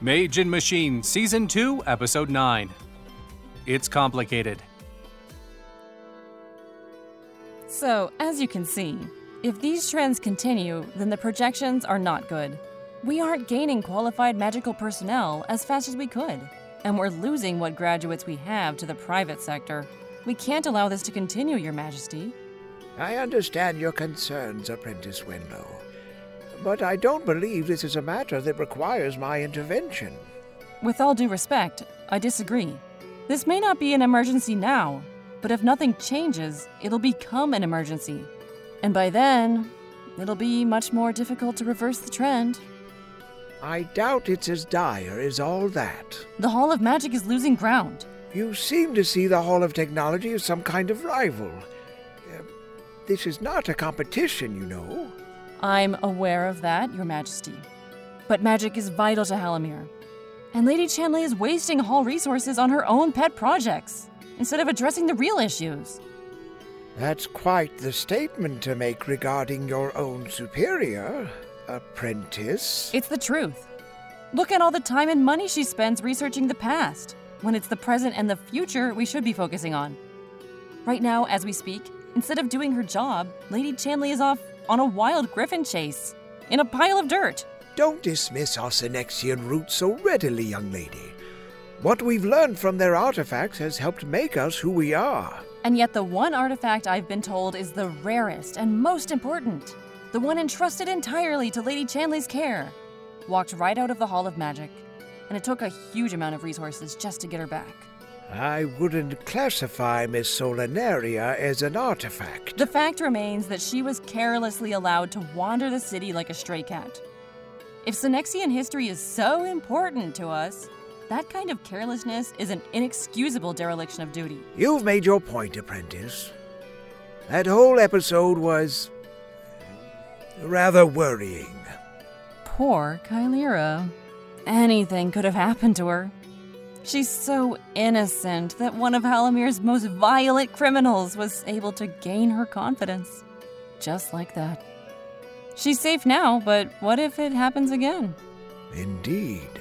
Mage and Machine, Season 2, Episode 9. It's complicated. So, as you can see, if these trends continue, then the projections are not good. We aren't gaining qualified magical personnel as fast as we could, and we're losing what graduates we have to the private sector. We can't allow this to continue, Your Majesty. I understand your concerns, Apprentice Winlow, but I don't believe this is a matter that requires my intervention. With all due respect, I disagree. This may not be an emergency now, but if nothing changes, it'll become an emergency. And by then, it'll be much more difficult to reverse the trend. I doubt it's as dire as all that. The Hall of Magic is losing ground. You seem to see the Hall of Technology as some kind of rival. Uh, this is not a competition, you know. I'm aware of that, Your Majesty. But magic is vital to Halimir. And Lady Chanley is wasting Hall resources on her own pet projects instead of addressing the real issues. That's quite the statement to make regarding your own superior, apprentice. It's the truth. Look at all the time and money she spends researching the past, when it's the present and the future we should be focusing on. Right now, as we speak, instead of doing her job, Lady Chanley is off on a wild griffin chase in a pile of dirt. Don't dismiss our Synexian roots so readily, young lady. What we've learned from their artifacts has helped make us who we are. And yet, the one artifact I've been told is the rarest and most important. The one entrusted entirely to Lady Chanley's care. Walked right out of the Hall of Magic. And it took a huge amount of resources just to get her back. I wouldn't classify Miss Solanaria as an artifact. The fact remains that she was carelessly allowed to wander the city like a stray cat. If Synexian history is so important to us, that kind of carelessness is an inexcusable dereliction of duty. You've made your point, apprentice. That whole episode was. rather worrying. Poor Kylira. Anything could have happened to her. She's so innocent that one of Halimir's most violent criminals was able to gain her confidence. Just like that. She's safe now, but what if it happens again? Indeed.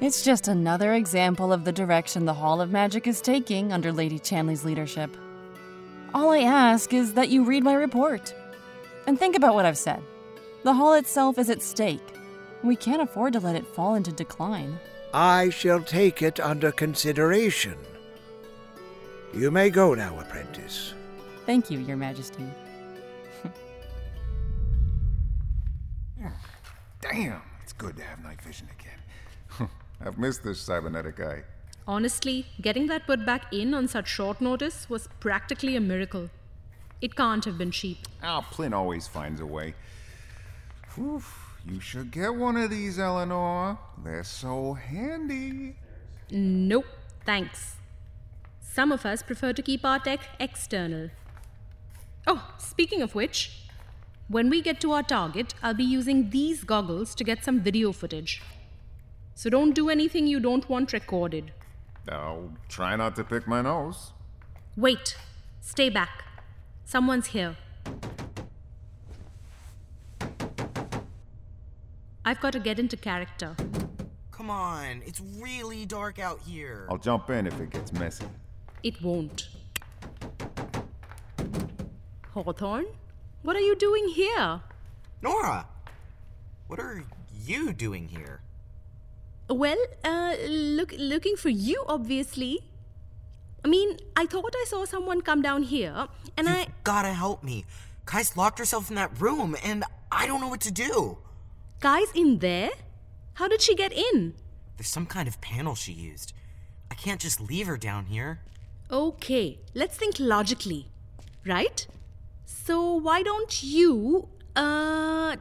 It's just another example of the direction the Hall of Magic is taking under Lady Chanley's leadership. All I ask is that you read my report. And think about what I've said. The Hall itself is at stake. We can't afford to let it fall into decline. I shall take it under consideration. You may go now, apprentice. Thank you, Your Majesty. Damn, it's good to have night vision again. I've missed this cybernetic eye. Honestly, getting that put back in on such short notice was practically a miracle. It can't have been cheap. Ah, Plin always finds a way. Whew, you should get one of these, Eleanor. They're so handy. Nope, thanks. Some of us prefer to keep our tech external. Oh, speaking of which, when we get to our target, I'll be using these goggles to get some video footage. So don't do anything you don't want recorded. I'll try not to pick my nose. Wait, stay back. Someone's here. I've got to get into character. Come on, it's really dark out here. I'll jump in if it gets messy. It won't. Hawthorne? What are you doing here? Nora! What are you doing here? Well, uh, look, looking for you, obviously. I mean, I thought I saw someone come down here, and You've I. gotta help me. Kai's locked herself in that room, and I don't know what to do. Kai's in there? How did she get in? There's some kind of panel she used. I can't just leave her down here. Okay, let's think logically, right? So why don't you, uh,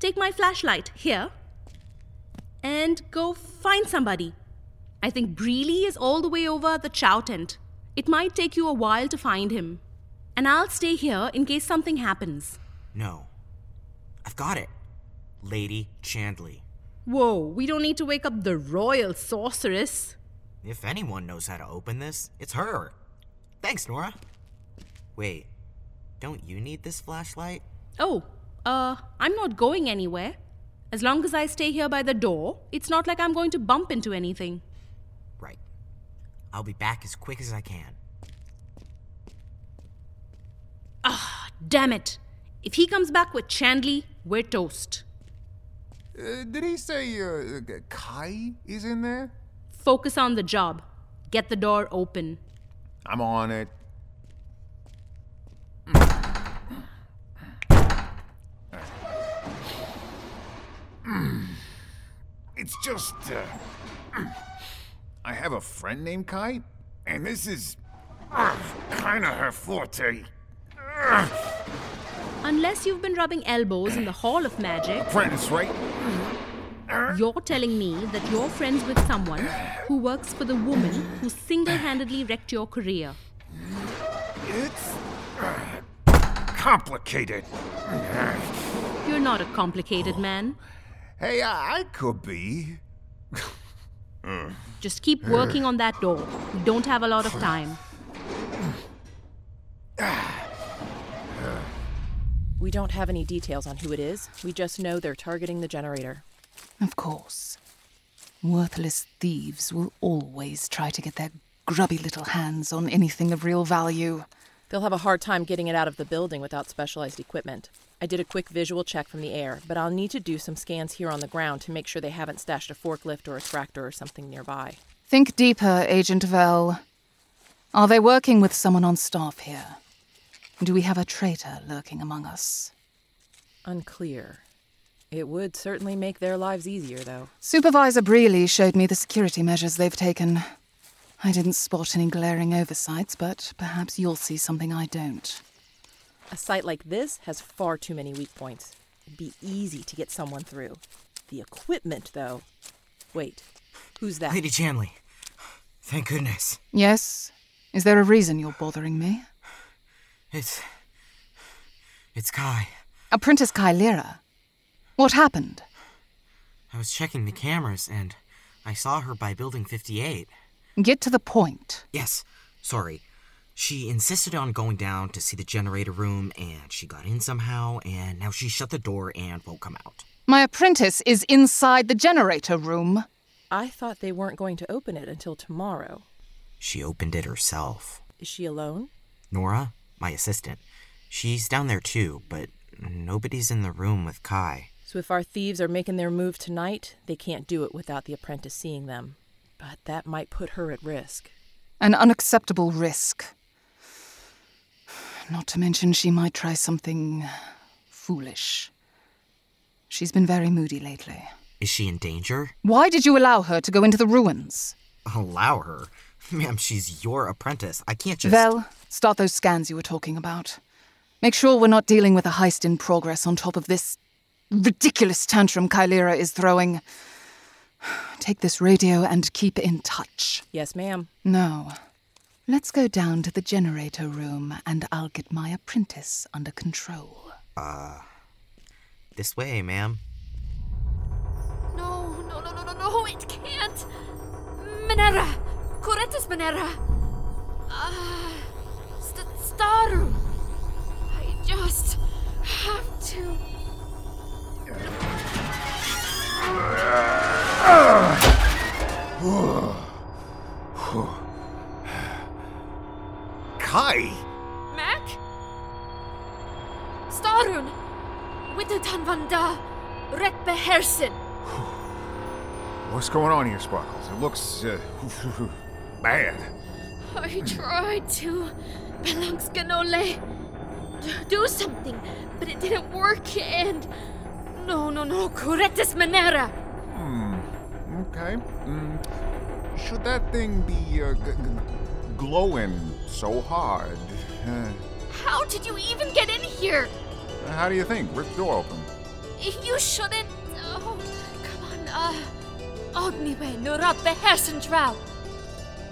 take my flashlight here and go find somebody? I think Breely is all the way over at the chow tent. It might take you a while to find him. And I'll stay here in case something happens. No. I've got it. Lady Chanley. Whoa, we don't need to wake up the royal sorceress. If anyone knows how to open this, it's her. Thanks, Nora. Wait, don't you need this flashlight? Oh, uh, I'm not going anywhere. As long as I stay here by the door, it's not like I'm going to bump into anything. Right. I'll be back as quick as I can. Ah, damn it! If he comes back with Chanley, we're toast. Uh, did he say uh, Kai is in there? Focus on the job. Get the door open. I'm on it. It's just, uh, I have a friend named Kai, and this is uh, kind of her forte. Unless you've been rubbing elbows in the Hall of Magic, Apprentice, right? you're telling me that you're friends with someone who works for the woman who single handedly wrecked your career. It's uh, complicated. You're not a complicated man. Hey, I, I could be. Just keep working on that door. We don't have a lot of time. We don't have any details on who it is. We just know they're targeting the generator. Of course. Worthless thieves will always try to get their grubby little hands on anything of real value. They'll have a hard time getting it out of the building without specialized equipment. I did a quick visual check from the air, but I'll need to do some scans here on the ground to make sure they haven't stashed a forklift or a tractor or something nearby. Think deeper, Agent Vel. Are they working with someone on staff here? Do we have a traitor lurking among us? Unclear. It would certainly make their lives easier, though. Supervisor Breeley showed me the security measures they've taken. I didn't spot any glaring oversights, but perhaps you'll see something I don't. A site like this has far too many weak points. It'd be easy to get someone through. The equipment, though. Wait, who's that? Lady Chanley. Thank goodness. Yes? Is there a reason you're bothering me? It's. It's Kai. Apprentice Kylira. What happened? I was checking the cameras and I saw her by Building 58. Get to the point. Yes, sorry. She insisted on going down to see the generator room and she got in somehow and now she shut the door and won't come out. My apprentice is inside the generator room. I thought they weren't going to open it until tomorrow. She opened it herself. Is she alone? Nora, my assistant, she's down there too, but nobody's in the room with Kai. So if our thieves are making their move tonight, they can't do it without the apprentice seeing them. But that might put her at risk. An unacceptable risk. Not to mention, she might try something foolish. She's been very moody lately. Is she in danger? Why did you allow her to go into the ruins? Allow her. Ma'am, she's your apprentice. I can't just. Vel, start those scans you were talking about. Make sure we're not dealing with a heist in progress on top of this ridiculous tantrum Kylira is throwing. Take this radio and keep in touch. Yes, ma'am. No. Let's go down to the generator room and I'll get my apprentice under control. Uh. This way, ma'am. No, no, no, no, no, no, it can't! Minera! Corretus Minera! Ah, st- Staru! I just have to. Kai! Mac? Starun! Wintertan Vanda! Ret behersen! What's going on here, Sparkles? It looks, uh, bad. I tried to. Belangskanole. Do something, but it didn't work, and. No, no, no, correctus manera! Hmm. Okay. Mm, should that thing be uh, g- g- glowing so hard? Uh, How did you even get in here? how do you think? Rip the door open. You shouldn't. Oh, come on, uh. Ogniwe nurat behersen trow.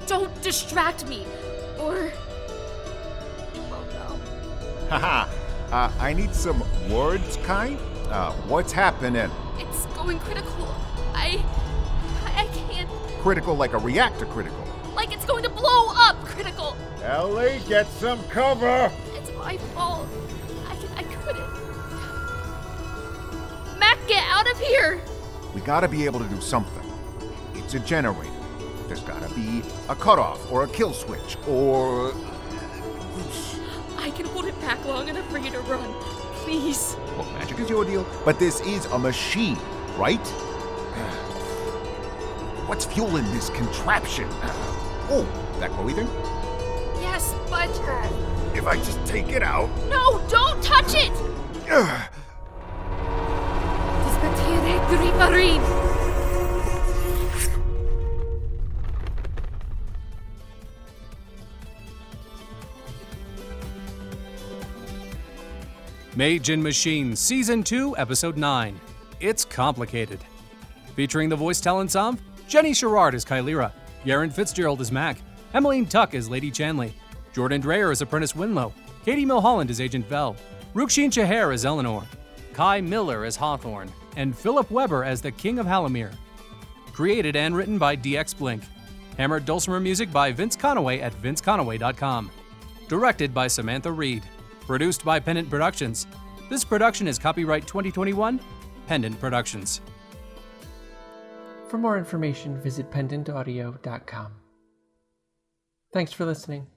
Don't distract me, or. Oh no. Haha. uh, I need some words, Kai. Uh, what's happening? It's going critical. I. I can't. Critical like a reactor critical. Like it's going to blow up critical. Ellie, get some cover! It's my fault. I, I couldn't. Mac get out of here! We gotta be able to do something. It's a generator. There's gotta be a cutoff or a kill switch or. I can hold it back long enough for you to run. Please. Look, magic is your deal, but this is a machine, right? What's fueling this contraption? Oh, that glowy thing? Yes, but. If I just take it out. No, don't touch it! Ugh. Disbattere Grimarin! Mage and Machine, Season 2, Episode 9. It's Complicated. Featuring the voice talents of Jenny Sherrard as Kylira, Yaren Fitzgerald as Mac, Emmeline Tuck as Lady Chanley, Jordan Dreyer as Apprentice Winlow, Katie Milholland as Agent Vel, Rukshin Chaher as Eleanor, Kai Miller as Hawthorne, and Philip Weber as the King of Halimir. Created and written by DX Blink. Hammered dulcimer music by Vince Conaway at vinceconaway.com. Directed by Samantha Reed. Produced by Pendant Productions. This production is copyright 2021, Pendant Productions. For more information, visit pendantaudio.com. Thanks for listening.